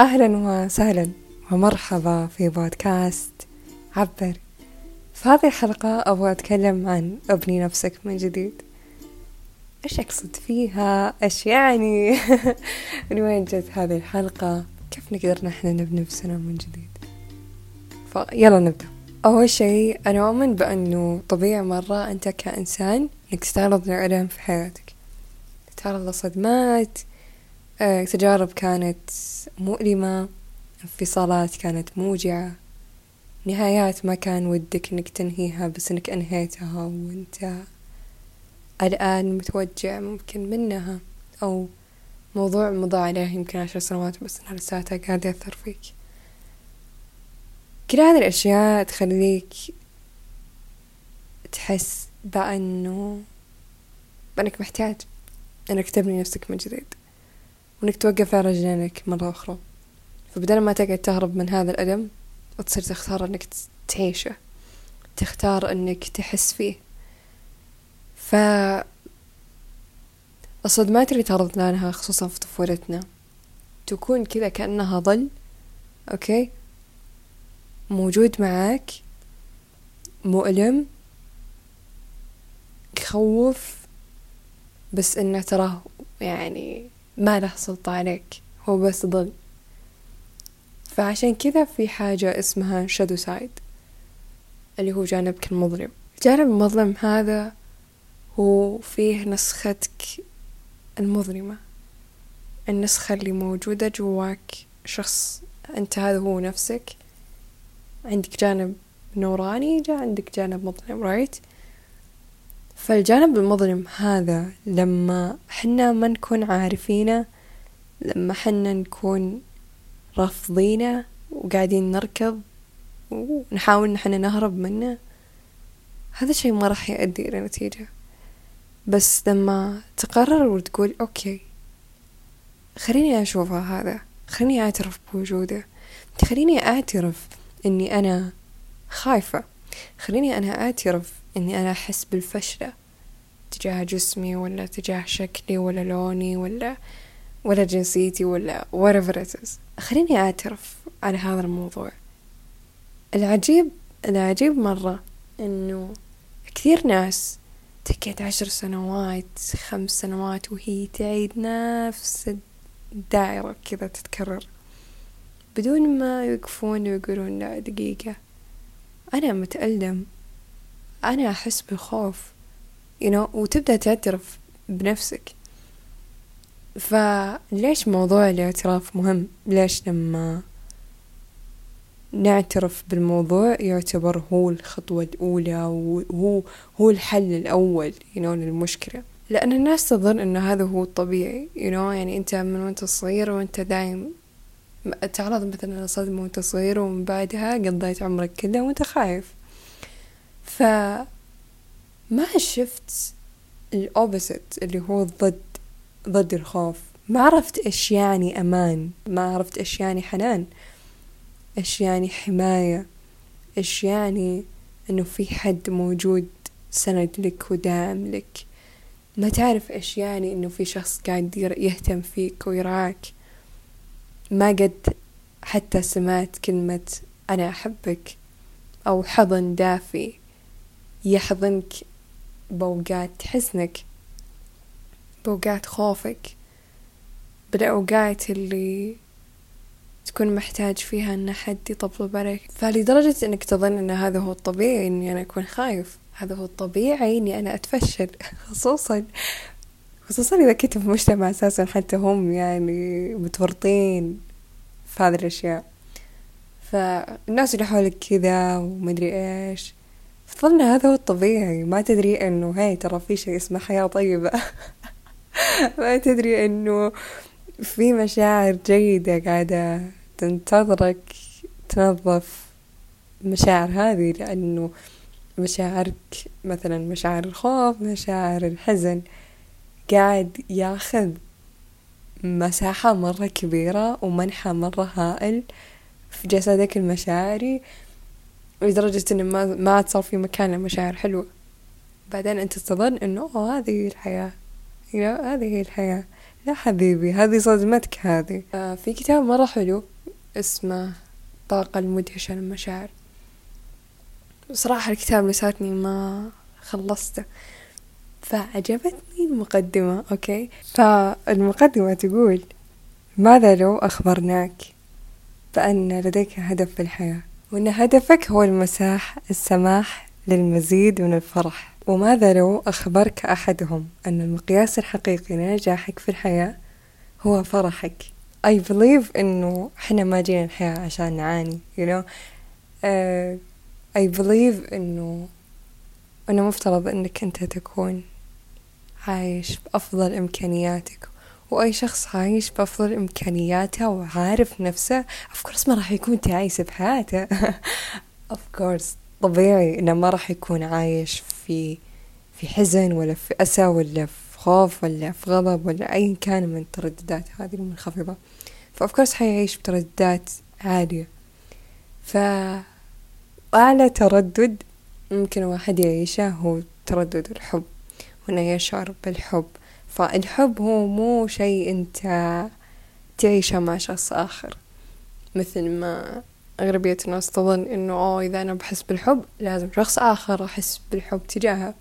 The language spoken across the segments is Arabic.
أهلا وسهلا ومرحبا في بودكاست عبر. في هذه الحلقة أبغى أتكلم عن أبني نفسك من جديد. إيش أقصد فيها؟ إيش يعني؟ من وين جت هذه الحلقة؟ كيف نقدر نحن نبني نفسنا من جديد؟ فيلا نبدأ. أول شيء أنا أؤمن بأنه طبيعي مرة أنت كإنسان إنك تتعرض لألم في حياتك. تتعرض لصدمات تجارب كانت مؤلمة انفصالات كانت موجعة. نهايات ما كان ودك إنك تنهيها بس إنك أنهيتها وانت الآن متوجع ممكن منها أو موضوع مضى عليه يمكن عشر سنوات بس إنها لساتها قاعد يأثر فيك. كل هذه الأشياء تخليك تحس بأنه بأنك محتاج أنك تبني نفسك من جديد. وإنك توقف على رجلينك مرة أخرى. فبدل ما تقعد تهرب من هذا الألم تصير تختار إنك تعيشه. تختار إنك تحس فيه. ف الصدمات اللي تعرضنا لها خصوصا في طفولتنا. تكون كذا كأنها ظل أوكي؟ موجود معاك مؤلم يخوف بس إنه تراه يعني ما له سلطة عليك هو بس ظل فعشان كذا في حاجة اسمها شادو سايد اللي هو جانبك المظلم الجانب المظلم هذا هو فيه نسختك المظلمة النسخة اللي موجودة جواك شخص أنت هذا هو نفسك. عندك جانب نوراني جاء عندك جانب مظلم right فالجانب المظلم هذا لما حنا ما نكون عارفينه لما حنا نكون رافضينه وقاعدين نركض ونحاول نحن نهرب منه هذا الشيء ما راح يؤدي إلى نتيجة. بس لما تقرر وتقول okay خليني أشوفه هذا خليني أعترف بوجوده. خليني أعترف إني أنا خايفة. خليني أنا أعترف إني أنا أحس بالفشلة تجاه جسمي ولا تجاه شكلي ولا لوني ولا ولا جنسيتي ولا whatever it is. خليني أعترف على هذا الموضوع. العجيب العجيب مرة إنه كثير ناس تقعد عشر سنوات خمس سنوات وهي تعيد نفس الدائرة كذا تتكرر. بدون ما يوقفون ويقولون لا دقيقة. أنا متألم أنا أحس بالخوف you know وتبدأ تعترف بنفسك. فليش موضوع الاعتراف مهم؟ ليش لما نعترف بالموضوع يعتبر هو الخطوة الأولى وهو هو الحل الأول you know للمشكلة. لأن الناس تظن أن هذا هو الطبيعي you know يعني أنت من وأنت صغير وأنت دايم تعرض مثلا لصدمة وأنت صغير ومن بعدها قضيت عمرك كله وأنت خايف. ف شفت الأوبسيت اللي هو ضد ضد الخوف. ما عرفت إيش يعني أمان. ما عرفت إيش يعني حنان. إيش يعني حماية. إيش يعني إنه في حد موجود سند لك وداعم لك. ما تعرف إيش يعني إنه في شخص قاعد يهتم فيك ويرعاك ما قد حتى سمعت كلمة أنا أحبك أو حضن دافي. يحضنك بأوقات حزنك بأوقات خوفك بالأوقات اللي تكون محتاج فيها أن حد يطبطب عليك فلدرجة أنك تظن أن هذا هو الطبيعي أني أنا أكون خايف. هذا هو الطبيعي أني أنا أتفشل. خصوصا خصوصا إذا كنت في مجتمع أساسا حتى هم يعني متورطين في هذه الأشياء. فالناس اللي حولك كذا ومدري إيش فظن هذا هو الطبيعي. ما تدري إنه هاي ترى في شيء اسمه حياة طيبة. ما تدري إنه في مشاعر جيدة قاعدة تنتظرك تنظف المشاعر هذه لأنه مشاعرك مثلا مشاعر الخوف مشاعر الحزن قاعد ياخذ مساحة مرة كبيرة ومنحى مرة هائل في جسدك المشاعري. لدرجة إنه ما ما صار في مكان لمشاعر حلوة. بعدين أنت تظن إنه أوه هذه هي الحياة. يا هذه هي الحياة. لا حبيبي هذه صدمتك هذه. آه في كتاب مرة حلو اسمه الطاقة المدهشة للمشاعر. بصراحة الكتاب لساتني ما خلصته. فعجبتني المقدمة أوكي؟ فالمقدمة تقول ماذا لو أخبرناك بأن لديك هدف في الحياة؟ وأن هدفك هو المساح السماح للمزيد من الفرح. وماذا لو أخبرك أحدهم أن المقياس الحقيقي لنجاحك في الحياة هو فرحك؟ I believe إنه إحنا ما جينا الحياة عشان نعاني you know. Uh, I believe إنه أنه مفترض إنك أنت تكون عايش بأفضل إمكانياتك. وأي شخص عايش بأفضل إمكانياته وعارف نفسه course ما راح يكون تعيس بحياته. Of course طبيعي إنه ما راح يكون عايش في في حزن ولا في أسى ولا في خوف ولا في غضب ولا أي كان من الترددات هذه المنخفضة. فأوف كورس حيعيش بترددات عالية. فأعلى تردد ممكن واحد يعيشه هو تردد الحب. وإنه يشعر بالحب. فالحب هو مو شيء أنت تعيشه مع شخص آخر. مثل ما أغلبية الناس تظن إنه أوه إذا أنا بحس بالحب لازم شخص آخر أحس بالحب تجاهه.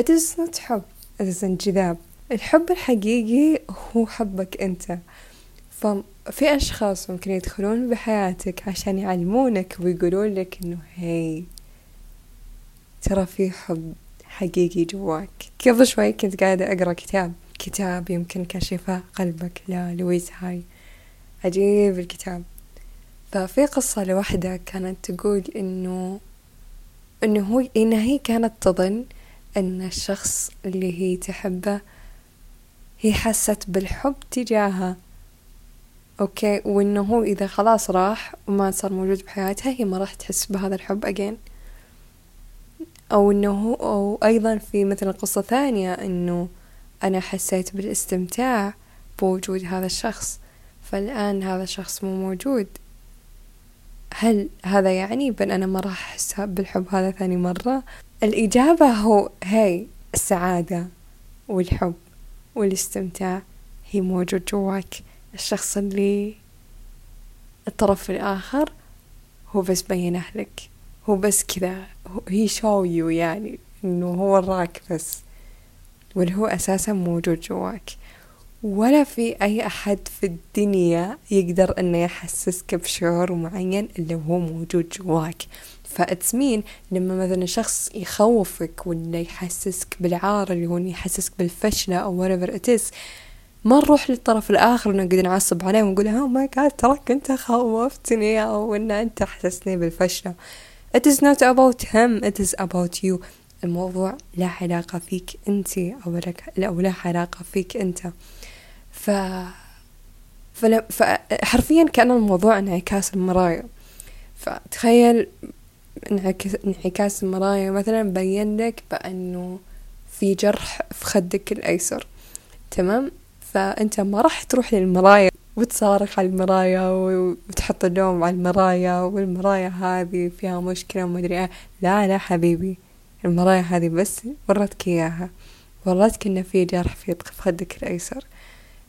It is not حب it is انجذاب. الحب الحقيقي هو حبك أنت. ففي أشخاص ممكن يدخلون بحياتك عشان يعلمونك ويقولون لك إنه هاي ترى في حب. حقيقي جواك. قبل شوي كنت قاعدة أقرأ كتاب. كتاب يمكن شفاء قلبك. لا لويس هاي. عجيب الكتاب. ففي قصة لوحدة كانت تقول إنه إنه هو إن هي كانت تظن إن الشخص اللي هي تحبه هي حست بالحب تجاهها أوكي؟ وإنه هو إذا خلاص راح وما صار موجود بحياتها هي ما راح تحس بهذا الحب أجين أو هو أو أيضا في مثلا قصة ثانية إنه أنا حسيت بالاستمتاع بوجود هذا الشخص فالآن هذا الشخص مو موجود. هل هذا يعني بأن أنا ما راح أحس بالحب هذا ثاني مرة؟ الإجابة هو هاي السعادة والحب والاستمتاع. هي موجود جواك. الشخص اللي الطرف الآخر هو بس بينه لك. هو بس كذا. هي شو يو يعني إنه هو وراك بس واللي هو أساسا موجود جواك. ولا في أي أحد في الدنيا يقدر إنه يحسسك بشعور معين إلا وهو موجود جواك. فاتسمين لما مثلا شخص يخوفك ولا يحسسك بالعار اللي هو يحسسك بالفشلة أو whatever it is ما نروح للطرف الآخر ونقعد نعصب عليه ونقول oh my god تراك أنت خوفتني أو إن أنت حسسني بالفشلة. It is not about him it is about you. الموضوع لا علاقة فيك أنت أو أو لا علاقة فيك أنت. ف فل... فحرفيا كأن الموضوع انعكاس المرايا. فتخيل انعكاس المرايا. مثلا بين لك بأنه في جرح في خدك الأيسر. تمام؟ فأنت ما راح تروح للمرايا. وتصارخ على المرايا وتحط اللوم على المرايا والمرايا هذه فيها مشكلة وما أدري إيه. لا لا حبيبي المرايا هذه بس ورتك إياها. ورتك إن في جرح في خدك الأيسر.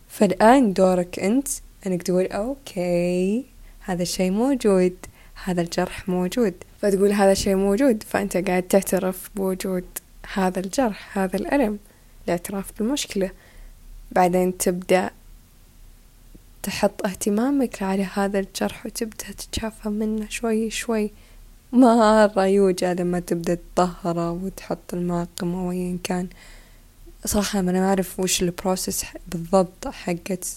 فالآن دورك أنت أنك تقول أوكي هذا الشيء موجود هذا الجرح موجود. فتقول هذا الشيء موجود فأنت قاعد تعترف بوجود هذا الجرح هذا الألم الاعتراف بالمشكلة. بعدين تبدأ تحط اهتمامك على هذا الجرح وتبدأ تتشافى منه شوي شوي. مرة يوجع لما تبدأ تطهره وتحط المعقم أو أيا كان. صراحة أنا ما أعرف وش ال process بالضبط حقت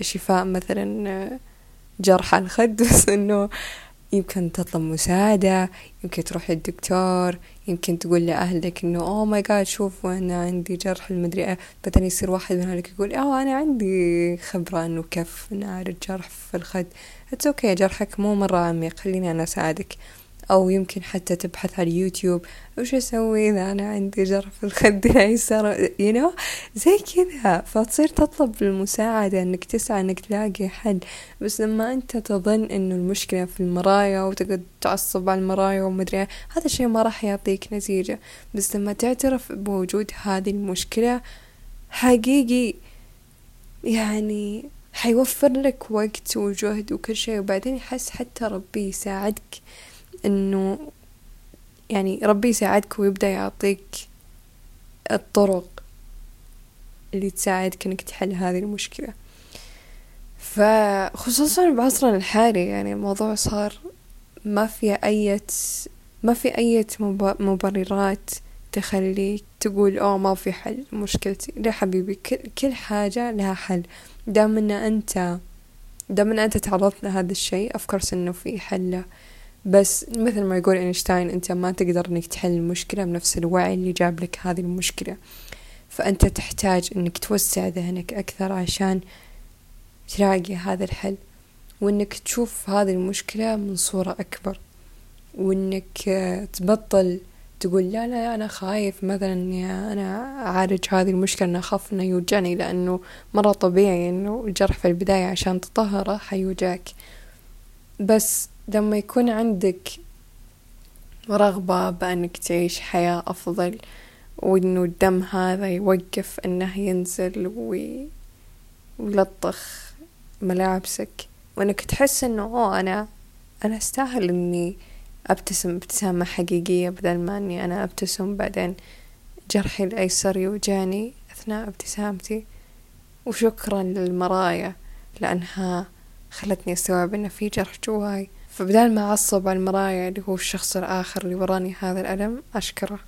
شفاء مثلا جرح الخد. بس إنه يمكن تطلب مساعدة يمكن تروح للدكتور يمكن تقول لأهلك إنه oh my God شوفوا أنا عندي جرح المدري إيه. بعدين يصير واحد من أهلك يقول أوه أنا عندي خبرة إنه كيف نعالج جرح في الخد. it's okay جرحك مو مرة عميق خليني أنا أساعدك. أو يمكن حتى تبحث على اليوتيوب وش أسوي إذا أنا عندي جرح في الخد؟ الأيسر you know زي كذا. فتصير تطلب المساعدة إنك تسعى إنك تلاقي حل. بس لما أنت تظن إنه المشكلة في المرايا وتقعد تعصب على المرايا ومدري هذا الشيء ما راح يعطيك نتيجة. بس لما تعترف بوجود هذه المشكلة حقيقي يعني حيوفر لك وقت وجهد وكل شيء. وبعدين يحس حتى ربي يساعدك. إنه يعني ربي يساعدك ويبدأ يعطيك الطرق اللي تساعدك إنك تحل هذه المشكلة. فخصوصا بعصرنا الحالي يعني الموضوع صار ما في أي ما في أي مبررات تخليك تقول أوه ما في حل مشكلتي. لا حبيبي كل حاجة لها حل. دام إن أنت دام إن أنت تعرضت لهذا الشيء افكرس إنه في حل بس مثل ما يقول إينشتاين أنت ما تقدر إنك تحل المشكلة بنفس الوعي اللي جاب لك هذه المشكلة. فأنت تحتاج إنك توسع ذهنك أكثر عشان تلاقي هذا الحل وإنك تشوف هذه المشكلة من صورة أكبر. وإنك تبطل تقول لا لا أنا خايف مثلا إني أنا أعالج هذه المشكلة أنا أخاف إنه يوجعني لأنه مرة طبيعي إنه الجرح في البداية عشان تطهره حيوجعك. بس لما يكون عندك رغبة بأنك تعيش حياة أفضل وإنه الدم هذا يوقف إنه ينزل وي... ويلطخ ملابسك وإنك تحس إنه أوه أنا أنا أستاهل إني أبتسم ابتسامة حقيقية بدل ما إني أنا أبتسم بعدين جرحي الأيسر يوجعني أثناء ابتسامتي. وشكرا للمرايا لأنها خلتني أستوعب إن في جرح جواي. فبدال ما أعصب على المرايا اللي هو الشخص الآخر اللي وراني هذا الألم أشكره.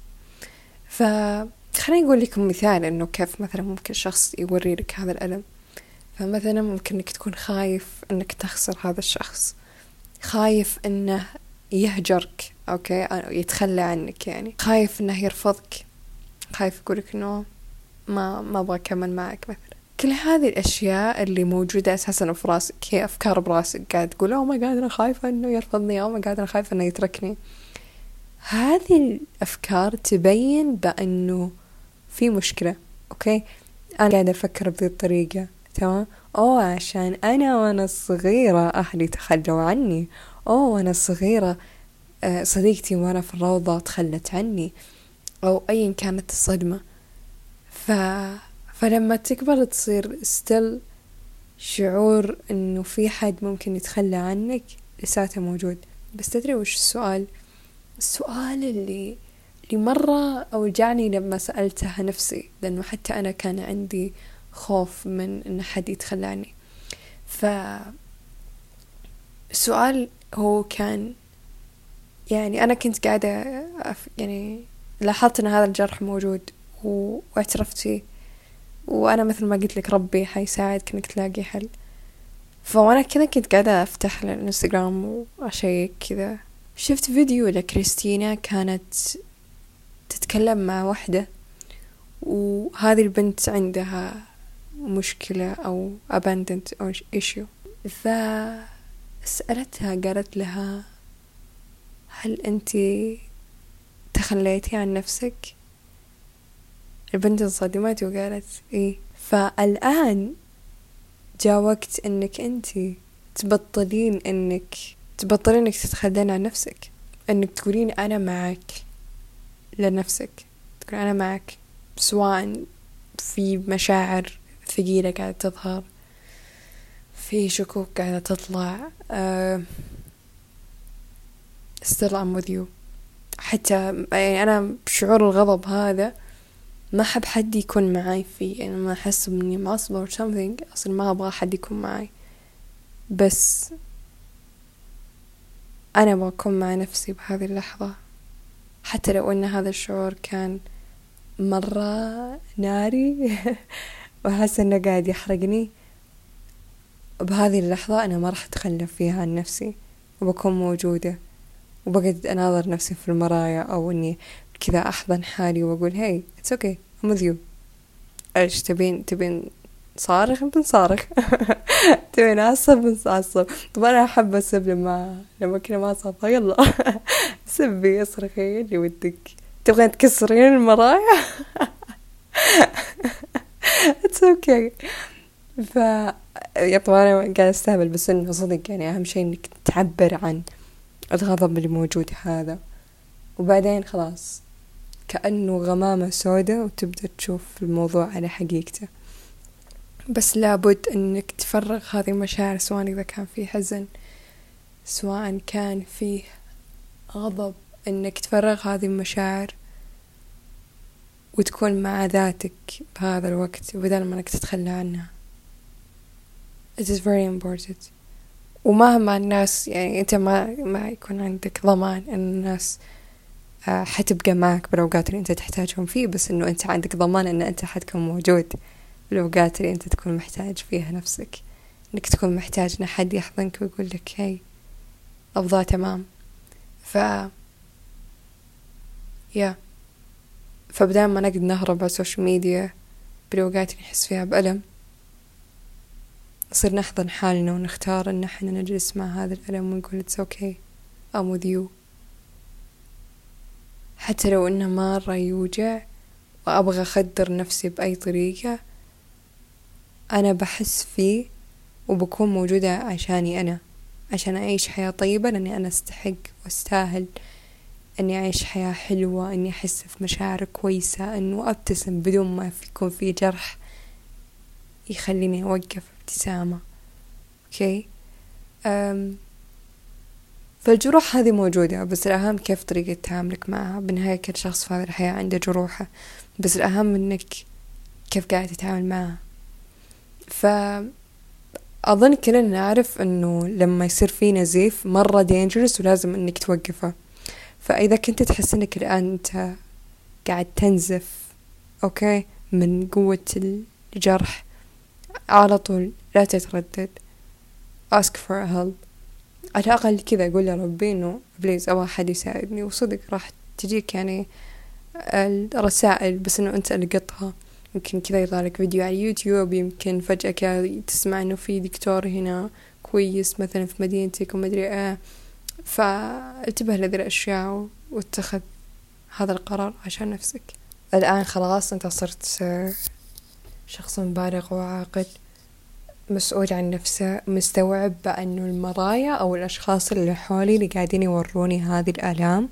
فخليني أقول لكم مثال إنه كيف مثلا ممكن شخص يوري لك هذا الألم. فمثلا ممكن إنك تكون خايف إنك تخسر هذا الشخص. خايف إنه يهجرك okay؟ يتخلى عنك يعني. خايف إنه يرفضك. خايف يقولك إنه ما ما أبغى أكمل معك مثلا. كل هذه الأشياء اللي موجودة أساسا في راسك هي أفكار براسك قاعد تقول أوه ما قاعد أنا خايفة إنه يرفضني. أوه ما قاعد أنا خايفة إنه يتركني. هذه الأفكار تبين بأنه في مشكلة. okay؟ أنا قاعدة أفكر بذي الطريقة. تمام؟ أوه عشان أنا وأنا صغيرة أهلي تخلوا عني. أوه وأنا صغيرة آه، صديقتي وأنا في الروضة تخلت عني. أو أيا كانت الصدمة. ف... فلما تكبر تصير ستيل شعور إنه في حد ممكن يتخلى عنك لساته موجود. بس تدري وش السؤال؟ السؤال اللي اللي مرة أوجعني لما سألتها نفسي لأنه حتى أنا كان عندي خوف من إن حد يتخلى عني. ف السؤال هو كان يعني أنا كنت قاعدة يعني لاحظت أن هذا الجرح موجود واعترفت فيه. وأنا مثل ما قلت لك ربي حيساعدك إنك تلاقي حل. فوأنا كذا كنت قاعدة أفتح الإنستغرام وأشيك كذا شفت فيديو لكريستينا كانت تتكلم مع واحدة وهذه البنت عندها مشكلة أو abandoned أو issue. ف سألتها قالت لها هل أنت تخليتي عن نفسك؟ البنت انصدمت وقالت إيه. فالآن جاء وقت إنك أنت تبطلين إنك تبطلين إنك تتخلين عن نفسك. إنك تقولين أنا معك لنفسك. تقول أنا معك سواء في مشاعر ثقيلة قاعدة تظهر في شكوك قاعدة تطلع uh, still I'm with you حتى يعني أنا بشعور الغضب هذا ما أحب حد يكون معاي فيه يعني ما أحس إني معصبة or something أصلا ما أبغى حد يكون معاي. بس أنا أبغى أكون مع نفسي بهذه اللحظة. حتى لو أن هذا الشعور كان مرة ناري وأحس إنه قاعد يحرقني بهذه اللحظة أنا ما راح أتخلى فيها عن نفسي وبكون موجودة. وبقعد أناظر نفسي في المرايا أو إني كذا أحضن حالي وأقول hey it's okay I'm with you. إيش تبين تبين صارخ بنصارخ. تبين أعصب بنعصب. طب أنا أحب أسب لما لما كنا ما صافى يلا. سبي اصرخي اللي ودك؟ تبغين تكسرين المرايا؟ it's okay. ف yeah طبعا أنا قاعدة أستهبل بس إنه صدق يعني أهم شي إنك تعبر عن الغضب اللي موجود هذا. وبعدين خلاص. كأنه غمامة سوداء وتبدأ تشوف الموضوع على حقيقته. بس لابد إنك تفرغ هذه المشاعر سواء إذا كان في حزن سواء كان فيه غضب إنك تفرغ هذه المشاعر وتكون مع ذاتك بهذا الوقت بدل ما إنك تتخلى عنها. It is very important. ومهما الناس يعني أنت ما ما يكون عندك ضمان إن الناس حتبقى معك بالأوقات اللي أنت تحتاجهم فيه بس إنه أنت عندك ضمان إن أنت حتكون موجود بالأوقات اللي أنت تكون محتاج فيها نفسك. إنك تكون محتاج إن حد يحضنك ويقول لك hey الأوضاع تمام. ف yeah فبدال ما نقعد نهرب على السوشيال ميديا بالأوقات اللي نحس فيها بألم نصير نحضن حالنا ونختار إن إحنا نجلس مع هذا الألم ونقول it's okay I'm with you. حتى لو إنه مرة يوجع وأبغى أخدر نفسي بأي طريقة أنا بحس فيه وبكون موجودة عشاني أنا عشان أعيش حياة طيبة لأني أنا أستحق وأستاهل أني أعيش حياة حلوة أني أحس في مشاعر كويسة أنه أبتسم بدون ما يكون في جرح يخليني أوقف ابتسامة. أوكي؟ أم فالجروح هذه موجودة بس الأهم كيف طريقة تعاملك معها. بالنهاية كل شخص في هذه الحياة عنده جروحه بس الأهم إنك كيف قاعد تتعامل معها. فأظن كلنا نعرف إنه لما يصير في نزيف مرة dangerous ولازم إنك توقفه. فإذا كنت تحس إنك الآن أنت قاعد تنزف okay؟ من قوة الجرح على طول لا تتردد. Ask for help. على الأقل كذا أقول يا ربي إنه please أبغى أحد يساعدني. وصدق راح تجيك يعني الرسائل بس إنه أنت ألقطها. يمكن كذا يطلع لك فيديو على اليوتيوب يمكن فجأة كذا تسمع إنه في دكتور هنا كويس مثلا في مدينتك ومدري إيه. فانتبه لهذه الأشياء واتخذ هذا القرار عشان نفسك. الآن خلاص أنت صرت شخص بالغ وعاقل. مسؤول عن نفسه مستوعب بأنه المرايا أو الأشخاص اللي حولي اللي قاعدين يوروني هذه الآلام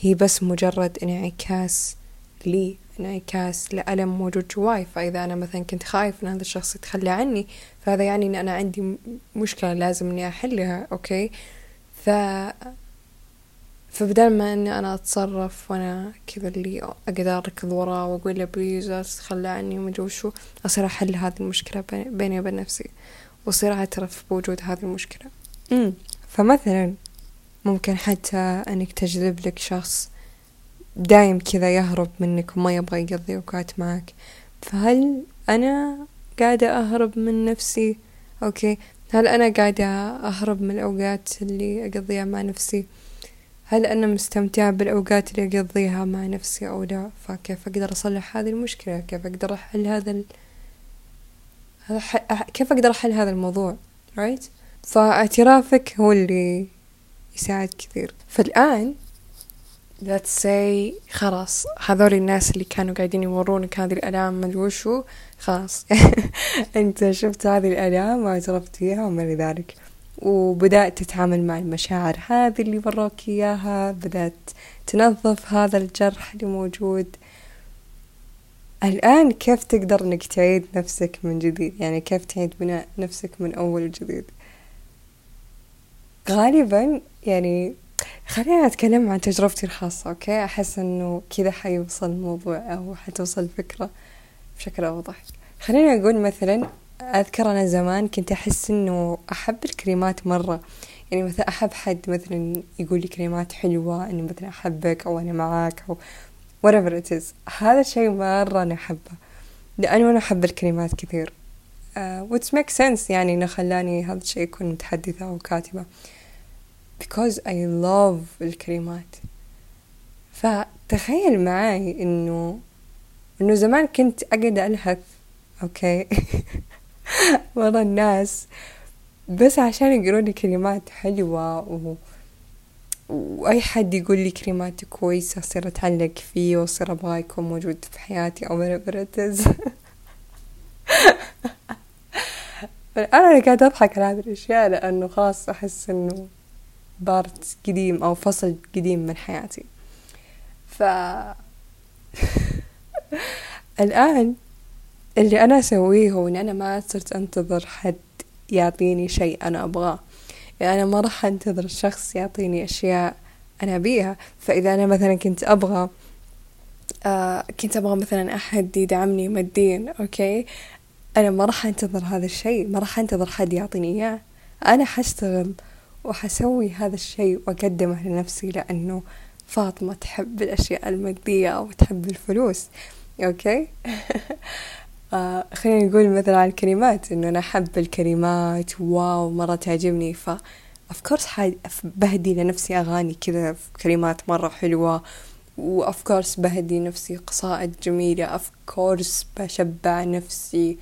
هي بس مجرد انعكاس لي انعكاس لألم موجود جواي. فإذا أنا مثلا كنت خايف أن هذا الشخص يتخلى عني فهذا يعني أن أنا عندي مشكلة لازم إني أحلها okay؟ ف فبدل ما إني أنا أتصرف وأنا كذا اللي أقدر أركض وراه وأقول له please لا تتخلى عني وما وشو أصير أحل هذه المشكلة بيني وبين نفسي. وأصير أعترف بوجود هذه المشكلة. امم فمثلا ممكن حتى إنك تجذب لك شخص دايم كذا يهرب منك وما يبغى يقضي اوقات معك. فهل أنا قاعدة أهرب من نفسي؟ أوكي. هل أنا قاعدة أهرب من الأوقات اللي أقضيها مع نفسي؟ هل أنا مستمتعة بالأوقات اللي أقضيها مع نفسي أو لا؟ فكيف أقدر أصلح هذه المشكلة؟ كيف أقدر أحل هذا ال... كيف أقدر أحل هذا الموضوع؟ Right? فاعترافك هو اللي يساعد كثير. فالآن let's say خلاص هذول الناس اللي كانوا قاعدين يورونك هذه الآلام ما وشو خلاص. أنت شفت هذه الآلام واعترفت فيها وما ذلك. وبدأت تتعامل مع المشاعر هذه اللي وراك إياها بدأت تنظف هذا الجرح اللي موجود. الآن كيف تقدر إنك تعيد نفسك من جديد؟ يعني كيف تعيد بناء نفسك من أول وجديد؟ غالبا يعني خلينا أتكلم عن تجربتي الخاصة أوكي؟ أحس إنه كذا حيوصل الموضوع أو حتوصل الفكرة بشكل أوضح. خلينا أقول مثلا أذكر أنا زمان كنت أحس إنه أحب الكلمات مرة. يعني مثلا أحب حد مثلا يقول لي كلمات حلوة إني مثلا أحبك أو أنا معاك أو whatever it is. هذا الشيء مرة أنا أحبه لأنه أنا أحب الكلمات كثير. uh, which makes sense يعني إنه خلاني هذا الشيء يكون متحدثة أو كاتبة. Because I love الكلمات فتخيل معي إنه إنه زمان كنت أقعد ألهث أوكي ورا الناس. بس عشان يقولوا لي كلمات حلوة و... وأي حد يقول لي كلمات كويسة أصير أتعلق فيه وأصير أبغاه يكون موجود في حياتي أو it أنا قاعدة أضحك على هذه الأشياء لأنه خاص أحس إنه بارت قديم أو فصل قديم من حياتي. ف الآن اللي أنا أسويه هو إن أنا ما صرت أنتظر حد يعطيني شيء أنا أبغاه. يعني أنا ما راح أنتظر الشخص يعطيني أشياء أنا أبيها. فإذا أنا مثلا كنت أبغى آه كنت أبغى مثلا أحد يدعمني ماديا okay أنا ما راح أنتظر هذا الشيء ما راح أنتظر حد يعطيني إياه. أنا حشتغل وحسوي هذا الشيء وأقدمه لنفسي لأنه فاطمة تحب الأشياء المادية أو تحب الفلوس. okay؟ آه خلينا نقول مثلا عن الكلمات إنه أنا أحب الكلمات واو مرة تعجبني. ف of course بهدي لنفسي أغاني كذا كلمات مرة حلوة. و of course بهدي نفسي قصائد جميلة. of course بشبع نفسي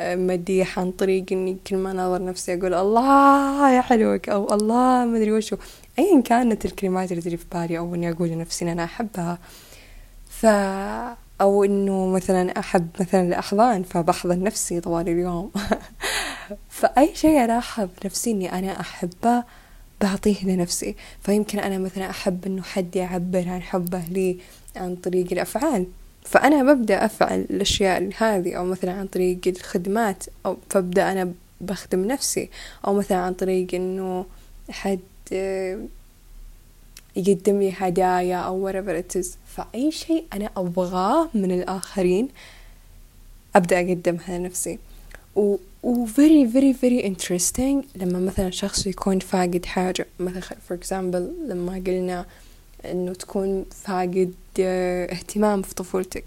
مديح عن طريق إني كل ما ناظر نفسي أقول الله يا حلوك أو الله ما أدري وشو. ايا كانت الكلمات اللي تجي في بالي أو إني أقول لنفسي إن أنا أحبها. ف أو إنه مثلا احب مثلا الأحضان فبحضن نفسي طوال اليوم. فأي شيء ألاحظ نفسي إني أنا أحبه بعطيه لنفسي. فيمكن أنا مثلا أحب إنه حد يعبر عن حبه لي عن طريق الأفعال. فأنا ببدأ أفعل الأشياء هذه أو مثلا عن طريق الخدمات أو فأبدأ أنا بخدم نفسي. أو مثلا عن طريق إنه حد يقدم لي هدايا أو whatever it is. فأي شيء أنا أبغاه من الآخرين أبدأ أقدمها لنفسي و و very very very interesting لما مثلا شخص يكون فاقد حاجة. مثلا for example لما قلنا إنه تكون فاقد آه، اهتمام في طفولتك.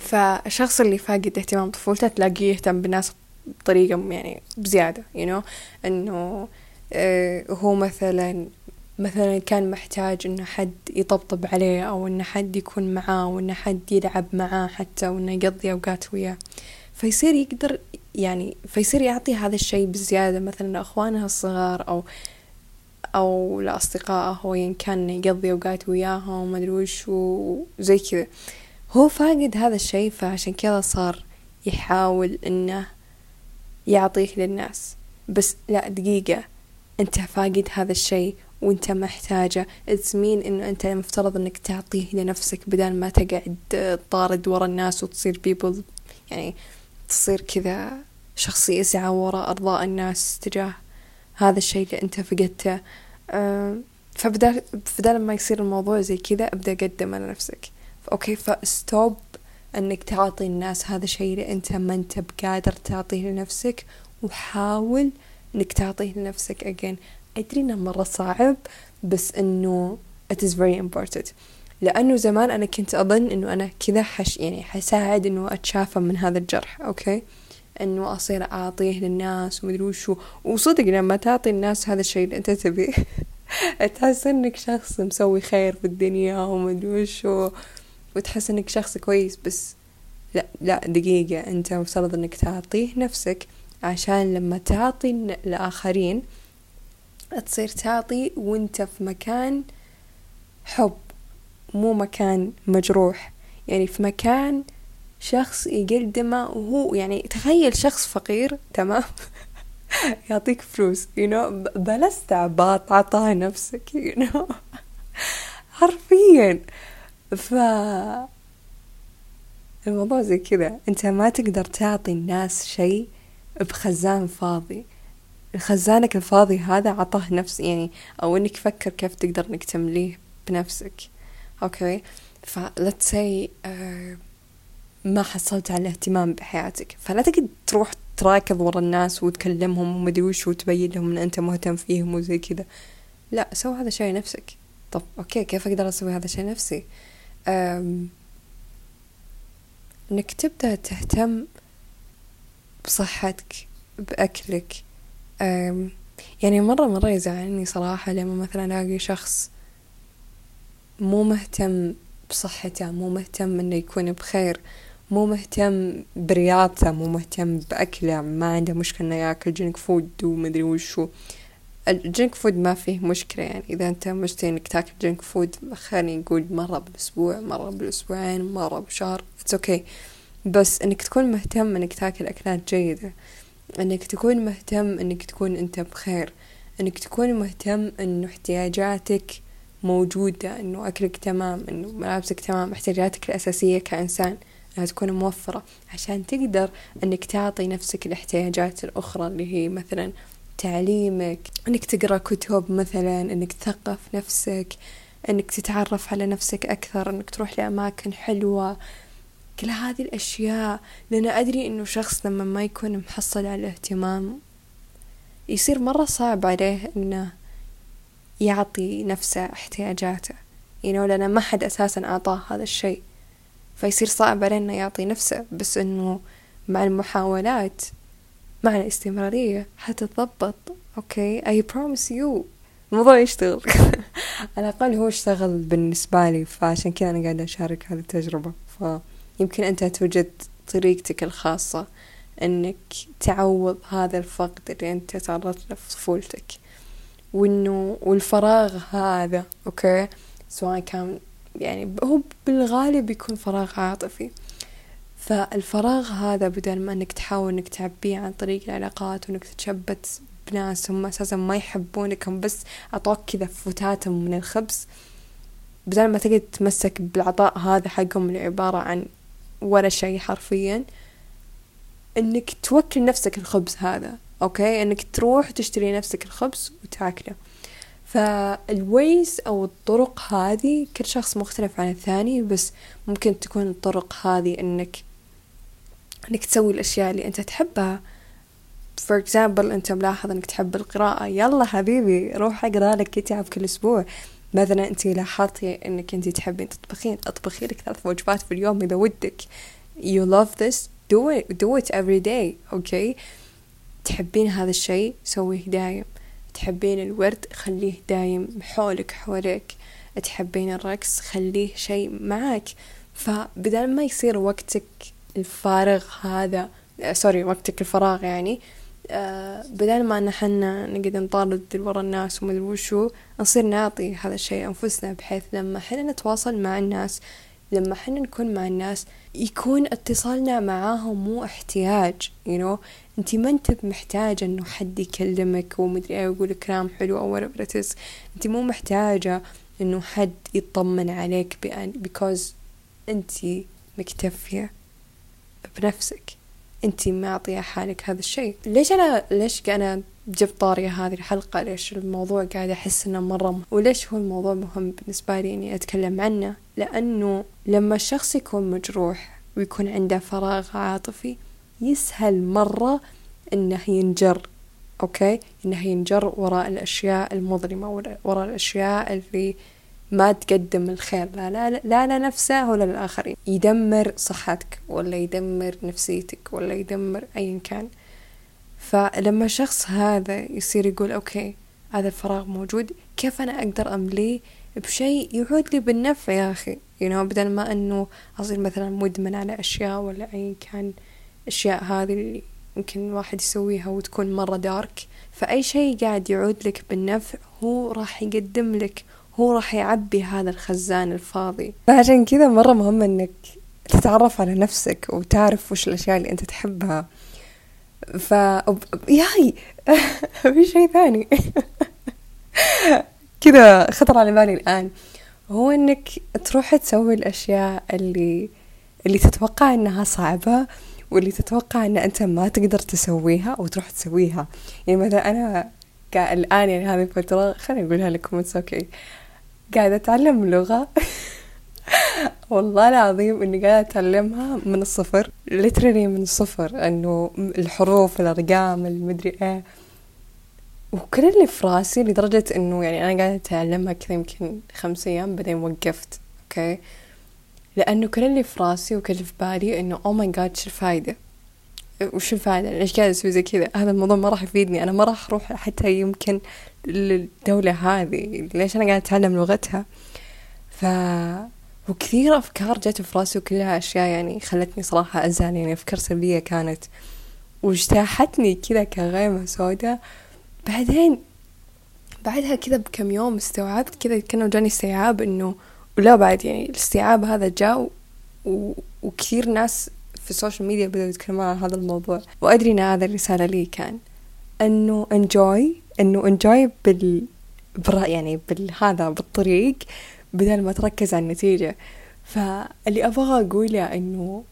فالشخص اللي فاقد اهتمام طفولته تلاقيه يهتم بالناس بطريقة يعني بزيادة you know إنه آه هو مثلا مثلا كان محتاج إنه حد يطبطب عليه أو إنه حد يكون معاه وانه حد يلعب معاه حتى وانه يقضي أوقات وياه. فيصير يقدر يعني فيصير يعطي هذا الشيء بزيادة مثلا لأخوانه الصغار أو أو لأصدقائه وين كان يقضي أوقات وياهم وما أدري وش وزي كذا. هو فاقد هذا الشيء فعشان كذا صار يحاول إنه يعطيه للناس. بس لا دقيقة. أنت فاقد هذا الشيء وانت محتاجة. تزمين إنه أنت المفترض إنك تعطيه لنفسك بدل ما تقعد تطارد ورا الناس وتصير بيبل يعني تصير كذا شخص يسعى وراء أرضاء الناس تجاه هذا الشيء اللي أنت فقدته. أه فبدال بدل ما يصير الموضوع زي كذا أبدأ قدم على نفسك okay ف stop إنك تعطي الناس هذا الشيء اللي أنت ما أنت بقادر تعطيه لنفسك وحاول إنك تعطيه لنفسك again. أدري إنه مرة صعب بس إنه it is very important. لأنه زمان أنا كنت أظن إنه أنا كذا حش يعني حساعد إنه أتشافى من هذا الجرح okay؟ إنه أصير أعطيه للناس ومدري وشو. وصدق لما تعطي الناس هذا الشيء اللي أنت تبيه. تحس إنك شخص مسوي خير في الدنيا ومدري وشو. وتحس إنك شخص كويس بس لا لا دقيقة. أنت مفترض إنك تعطيه نفسك عشان لما تعطي الآخرين تصير تعطي وانت في مكان حب مو مكان مجروح. يعني في مكان شخص يقدمه وهو يعني تخيل شخص فقير تمام؟ يعطيك فلوس you know بلا استعباط عطاه نفسك you know. حرفيا. ف الموضوع زي كذا. انت ما تقدر تعطي الناس شيء بخزان فاضي. خزانك الفاضي هذا عطاه نفس يعني أو إنك فكر كيف تقدر إنك تمليه بنفسك. أوكي؟ ف let's say uh, ما حصلت على الاهتمام بحياتك. فلا تقعد تروح تراكض ورا الناس وتكلمهم ومدري وش وتبين لهم إن أنت مهتم فيهم وزي كذا. لا سوي هذا الشيء نفسك طب أوكي كيف أقدر أسوي هذا الشيء نفسي. إنك تبدأ تهتم بصحتك بأكلك أم... يعني مرة مرة يزعلني صراحة لما مثلا ألاقي شخص مو مهتم بصحته مو مهتم إنه يكون بخير مو مهتم برياضته مو مهتم بأكله ما عنده مشكلة إنه يأكل junk food ومدري وشو. ال junk food ما فيه مشكلة يعني. إذا أنت مشتهي إنك تأكل junk food خليني نقول مرة بالأسبوع مرة بالأسبوعين مرة بالشهر it's okay okay. بس إنك تكون مهتم إنك تأكل أكلات جيدة. إنك تكون مهتم إنك تكون أنت بخير. إنك تكون مهتم إنه احتياجاتك موجودة إنه أكلك تمام إنه ملابسك تمام احتياجاتك الأساسية كإنسان إنها تكون موفرة. عشان تقدر إنك تعطي نفسك الاحتياجات الأخرى اللي هي مثلا تعليمك إنك تقرأ كتب مثلا إنك تثقف نفسك إنك تتعرف على نفسك أكثر إنك تروح لأماكن حلوة. كل هذه الأشياء لأن أدري إنه شخص لما ما يكون محصل على الاهتمام يصير مرة صعب عليه إنه يعطي نفسه احتياجاته. You know لأن ما حد أساسا أعطاه هذا الشيء. فيصير صعب عليه إنه يعطي نفسه بس إنه مع المحاولات مع الاستمرارية حتتضبط. أوكي I promise you. الموضوع يشتغل. على الأقل هو اشتغل بالنسبة لي فعشان كذا أنا قاعدة أشارك هذه التجربة. فيمكن أنت توجد طريقتك الخاصة إنك تعوض هذا الفقد اللي أنت تعرضت له في طفولتك. وإنه والفراغ هذا أوكي؟ سواء كان يعني هو بالغالب يكون فراغ عاطفي. فالفراغ هذا بدل ما إنك تحاول إنك تعبيه عن طريق العلاقات وإنك تتشبت بناس هم أساسا ما يحبونك هم بس أعطوك كذا فتاتهم من الخبز بدل ما تقعد تتمسك بالعطاء هذا حقهم اللي عبارة عن ولا شيء حرفيا إنك توكل نفسك الخبز هذا okay؟ إنك تروح تشتري نفسك الخبز وتاكله. فال ways أو الطرق هذه كل شخص مختلف عن الثاني بس ممكن تكون الطرق هذه إنك إنك تسوي الأشياء اللي أنت تحبها. For example أنت ملاحظ إنك تحب القراءة. يلا حبيبي روح أقرأ لك كتاب كل أسبوع. مثلا أنت لاحظتي إنك أنت تحبين تطبخين أطبخي لك ثلاث وجبات في اليوم إذا ودك. You love this. Do it. Do it every day. Okay. تحبين هذا الشيء سويه دايم. تحبين الورد خليه دايم. حولك حولك. تحبين الرقص خليه شيء معك. فبدل ما يصير وقتك الفارغ هذا سوري وقتك الفراغ يعني بدل ما ان حنا نقعد نطارد ورا الناس ومدري وشو نصير نعطي هذا الشيء أنفسنا بحيث لما حنا نتواصل مع الناس لما حنا نكون مع الناس يكون اتصالنا معاهم مو احتياج you know. انتي ما أنت محتاجة إنه حد يكلمك ومدري إيه ويقول كلام حلو أو whatever انتي مو محتاجة إنه حد يطمن عليك بأن because انتي مكتفية بنفسك. انتي معطية حالك هذا الشيء. ليش أنا ليش أنا جبت طارية هذه الحلقة؟ ليش الموضوع قاعد أحس إنه مرة م... وليش هو الموضوع مهم بالنسبة لي إني أتكلم عنه؟ لأنه لما الشخص يكون مجروح ويكون عنده فراغ عاطفي يسهل مرة إنه ينجر أوكي؟ إنه ينجر وراء الأشياء المظلمة وراء الأشياء اللي ما تقدم الخير لا لا لا, لنفسه ولا للآخرين. يدمر صحتك ولا يدمر نفسيتك ولا يدمر أيا كان. فلما الشخص هذا يصير يقول أوكي هذا الفراغ موجود كيف أنا أقدر أمليه بشيء يعود لي بالنفع يا أخي؟ You know بدل ما أنه أصير مثلا مدمن على أشياء ولا أي كان أشياء هذه اللي يمكن الواحد يسويها وتكون مرة دارك فأي شيء قاعد يعود لك بالنفع هو راح يقدم لك هو راح يعبي هذا الخزان الفاضي. فعشان كذا مرة مهم أنك تتعرف على نفسك وتعرف وش الأشياء اللي أنت تحبها. ف yay! في شيء ثاني. كذا خطر على بالي الآن. هو إنك تروح تسوي الأشياء اللي اللي تتوقع إنها صعبة واللي تتوقع إن أنت ما تقدر تسويها وتروح تسويها. يعني مثلا أنا الآن يعني هذه الفترة خليني أقولها لكم it's okay قاعدة أتعلم لغة. والله العظيم إني قاعدة أتعلمها من الصفر literally من الصفر إنه الحروف الأرقام المدري إيه. وكل اللي في راسي لدرجة إنه يعني أنا قاعدة أتعلمها كذا يمكن خمس أيام بعدين وقفت okay؟ لأنه كل اللي في راسي وكل اللي في بالي إنه oh my God شو الفايدة؟ وش الفائدة ليش قاعدة أسوي زي كذا؟ هذا الموضوع ما راح يفيدني أنا ما راح أروح حتى يمكن للدولة هذه ليش أنا قاعدة أتعلم لغتها؟ ف وكثير أفكار جت في راسي وكلها أشياء يعني خلتني صراحة أزعل يعني أفكار سلبية كانت. واجتاحتني كذا كغيمة سوداء. بعدين بعدها كذا بكم يوم استوعبت كذا كأنه جاني استيعاب إنه ولا بعد يعني الاستيعاب هذا جاء و... وكثير ناس في السوشيال ميديا بدأوا يتكلمون عن هذا الموضوع. وأدري إن هذا الرسالة لي كان إنه انجوي إنه انجوي بال يعني بالهذا بالطريق بدل ما تركز على النتيجة. فاللي أبغى أقوله إنه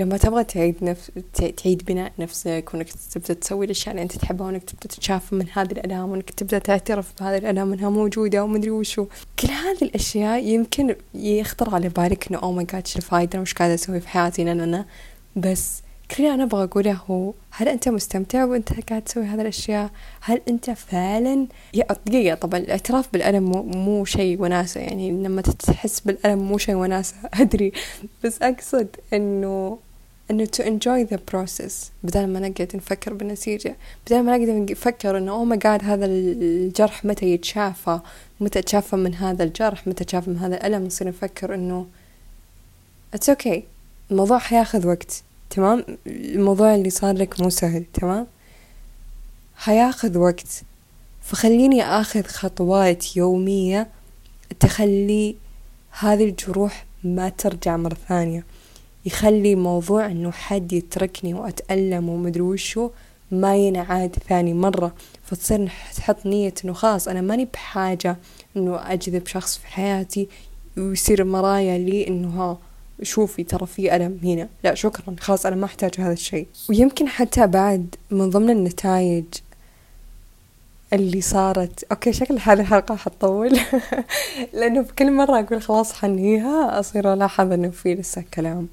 لما تبغى تعيد نفس تعيد بناء نفسك وإنك تبدأ تسوي الأشياء اللي أنت تحبها وإنك تبدأ تتشافى من هذه الألام وإنك تبدأ تعترف بهذه الألام إنها موجودة ومدري وشو. كل هذه الأشياء يمكن يخطر على بالك إنه أو ماي جاد شو الفايدة وش قاعدة أسوي في حياتي؟ أنا بس كل اللي أنا أبغى أقوله هو هل أنت مستمتع وأنت قاعد تسوي هذه الأشياء؟ هل أنت فعلا دقيقة طبعا الاعتراف بالألم مو, شيء وناسة يعني لما تحس بالألم مو شيء وناسة أدري. بس أقصد أنه إنه to enjoy the process. بدل ما نقعد نفكر بالنتيجة بدل ما نقعد نفكر إنه oh my god هذا الجرح متى يتشافى؟ متى تشافى من هذا الجرح؟ متى تشافى من هذا الألم؟ نصير نفكر إنه it's okay. الموضوع حياخذ وقت. تمام؟ الموضوع اللي صار لك مو سهل تمام؟ حياخذ وقت. فخليني آخذ خطوات يومية تخلي هذه الجروح ما ترجع مرة ثانية. يخلي موضوع إنه حد يتركني وأتألم ومدري وشو ما ينعاد ثاني مرة. فتصير تحط نية إنه خلاص أنا ماني بحاجة إنه أجذب شخص في حياتي ويصير مرايا لي إنه ها شوفي ترى في ألم هنا. لا شكرا. خلاص أنا ما أحتاج هذا الشيء. ويمكن حتى بعد من ضمن النتائج اللي صارت. أوكي شكل هذه الحلقة حتطول. لأنه بكل مرة أقول خلاص حنهيها أصير ألاحظ إنه في لسه كلام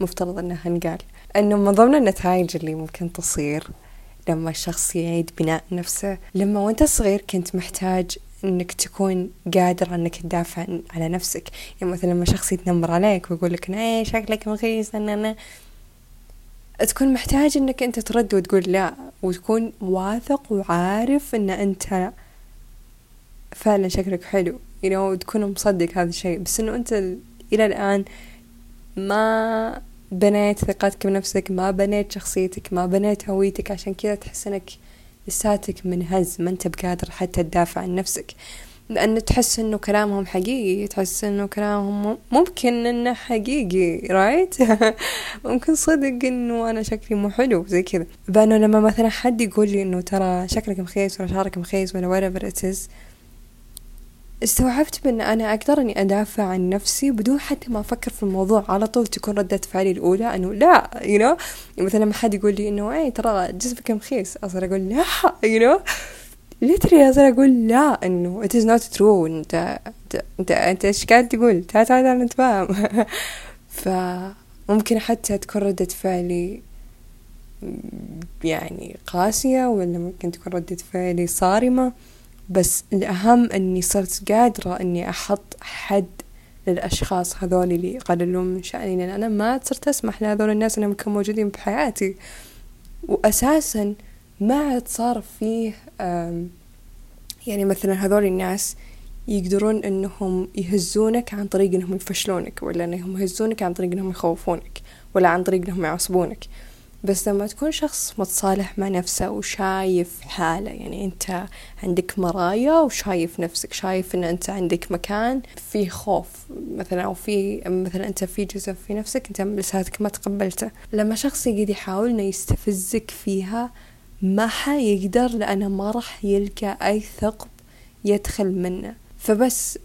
مفترض إنه هنقال إنه من ضمن النتائج اللي ممكن تصير لما الشخص يعيد بناء نفسه. لما وأنت صغير كنت محتاج إنك تكون قادر إنك تدافع على نفسك. يعني مثلا لما شخص يتنمر عليك ويقول لك إيه شكلك مخيس أنا تكون محتاج إنك أنت ترد وتقول لا وتكون واثق وعارف إن أنت فعلا شكلك حلو. Know وتكون مصدق هذا الشيء. بس إنه أنت إلى الآن ما بنيت ثقتك بنفسك ما بنيت شخصيتك ما بنيت هويتك عشان كذا تحس إنك لساتك منهز ما انت بقادر حتى تدافع عن نفسك. لأن تحس إنه كلامهم حقيقي تحس إنه كلامهم ممكن إنه حقيقي رايت ممكن صدق إنه أنا شكلي مو حلو زي كذا. بأنه لما مثلا حد يقول لي إنه ترى شكلك مخيس ولا شعرك مخيس ولا whatever it is استوعبت بأن أنا أقدر إني أدافع عن نفسي بدون حتى ما أفكر في الموضوع على طول تكون ردة فعلي الأولى. إنه لا you know. مثلا لما حد يقول لي إنه أي ترى جسمك مخيس أصير أقول لا you know. literally أصير أقول لا إنه it is not true. أنت أنت أنت إيش قاعد تقول؟ تعال تعال نتفاهم فممكن حتى تكون ردة فعلي يعني قاسية ولا ممكن تكون ردة فعلي صارمة. بس الأهم أني صرت قادرة أني أحط حد للأشخاص هذول اللي يقللون من شأني لأن أنا ما صرت أسمح لهذول الناس أنهم يكونوا موجودين بحياتي. وأساسا ما عاد صار فيه يعني مثلا هذول الناس يقدرون إنهم يهزونك عن طريق إنهم يفشلونك ولا إنهم يهزونك عن طريق إنهم يخوفونك ولا عن طريق إنهم يعصبونك. بس لما تكون شخص متصالح مع نفسه وشايف حاله يعني أنت عندك مرايا وشايف نفسك شايف إن أنت عندك مكان فيه خوف مثلا أو في مثلا أنت في جزء في نفسك أنت لساتك ما تقبلته. لما شخص يقعد يحاول إنه يستفزك فيها ما حيقدر لأنه ما راح يلقى أي ثقب يدخل منه. فبس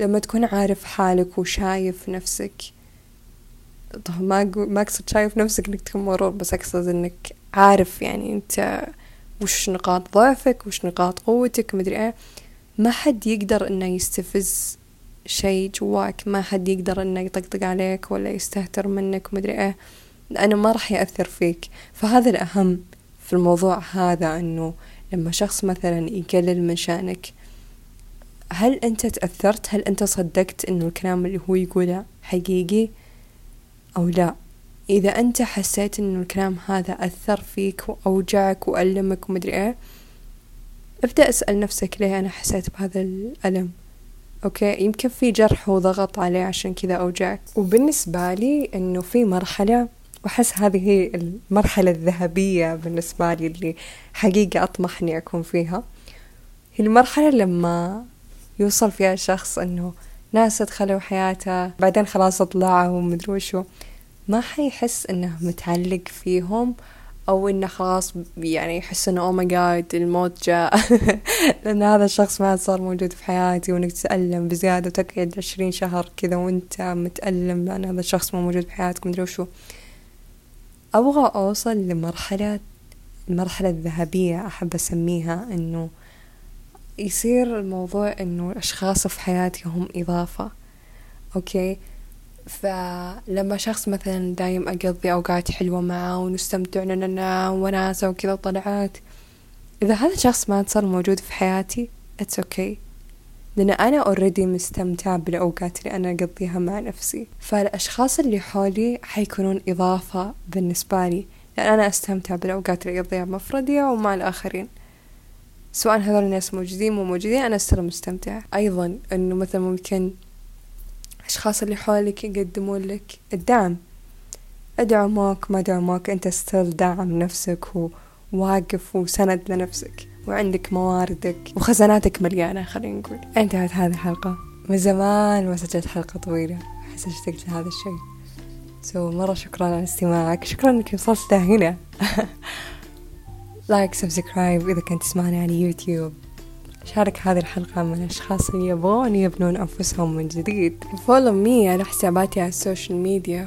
لما تكون عارف حالك وشايف نفسك ما ما أقصد شايف نفسك إنك تكون مرور بس أقصد إنك عارف يعني أنت وش نقاط ضعفك وش نقاط قوتك مدري إيه. ما حد يقدر إنه يستفز شيء جواك ما حد يقدر إنه يطقطق عليك ولا يستهتر منك مدري إيه. لأنه ما راح يأثر فيك. فهذا الأهم في الموضوع هذا إنه لما شخص مثلا يقلل من شأنك هل أنت تأثرت؟ هل أنت صدقت إنه الكلام اللي هو يقوله حقيقي؟ أو لا. إذا أنت حسيت إنه الكلام هذا أثر فيك وأوجعك وألمك ومدري إيه ابدأ اسأل نفسك ليه أنا حسيت بهذا الألم. أوكي؟ يمكن في جرح وضغط عليه عشان كذا أوجعك. وبالنسبة لي إنه في مرحلة وأحس هذه هي المرحلة الذهبية بالنسبة لي اللي حقيقة أطمح إني أكون فيها. هي المرحلة لما يوصل فيها الشخص إنه ناس دخلوا حياته بعدين خلاص طلعوا ومدري وشو. ما حيحس إنه متعلق فيهم أو إنه خلاص يعني يحس إنه أوه ماي جاد الموت جاء. لأن هذا الشخص ما صار موجود في حياتي وإنك تتألم بزيادة وتقعد عشرين شهر كذا وإنت متألم لأن هذا الشخص ما موجود في حياتك مدري وشو. أبغى أوصل لمرحلة المرحلة الذهبية أحب أسميها إنه يصير الموضوع إنه الأشخاص في حياتي هم إضافة أوكي؟ فلما شخص مثلا دايم أقضي أوقات حلوة معه ونستمتع لنا وناسة وكذا وطلعات إذا هذا الشخص ما صار موجود في حياتي it's okay okay. لأن أنا already مستمتعة بالأوقات اللي أنا أقضيها مع نفسي. فالأشخاص اللي حولي حيكونون إضافة بالنسبة لي لأن أنا أستمتع بالأوقات اللي أقضيها بمفردي ومع الآخرين. سواء هذول الناس موجودين مو موجودين أنا still مستمتعة أيضا أنه مثلا ممكن الأشخاص اللي حولك يقدمون لك الدعم. أدعموك ما دعموك أنت still داعم نفسك وواقف وسند لنفسك وعندك مواردك وخزاناتك مليانة خلينا نقول. انتهت هذه الحلقة. من زمان ما سجلت حلقة طويلة. أحس اشتقت لهذا الشيء. so مرة شكرا على استماعك. شكرا إنك وصلت هنا like subscribe إذا كنت تسمعني على يوتيوب. شارك هذه الحلقة من الأشخاص اللي يبغون يبنون أنفسهم من جديد. follow me على حساباتي على السوشيال ميديا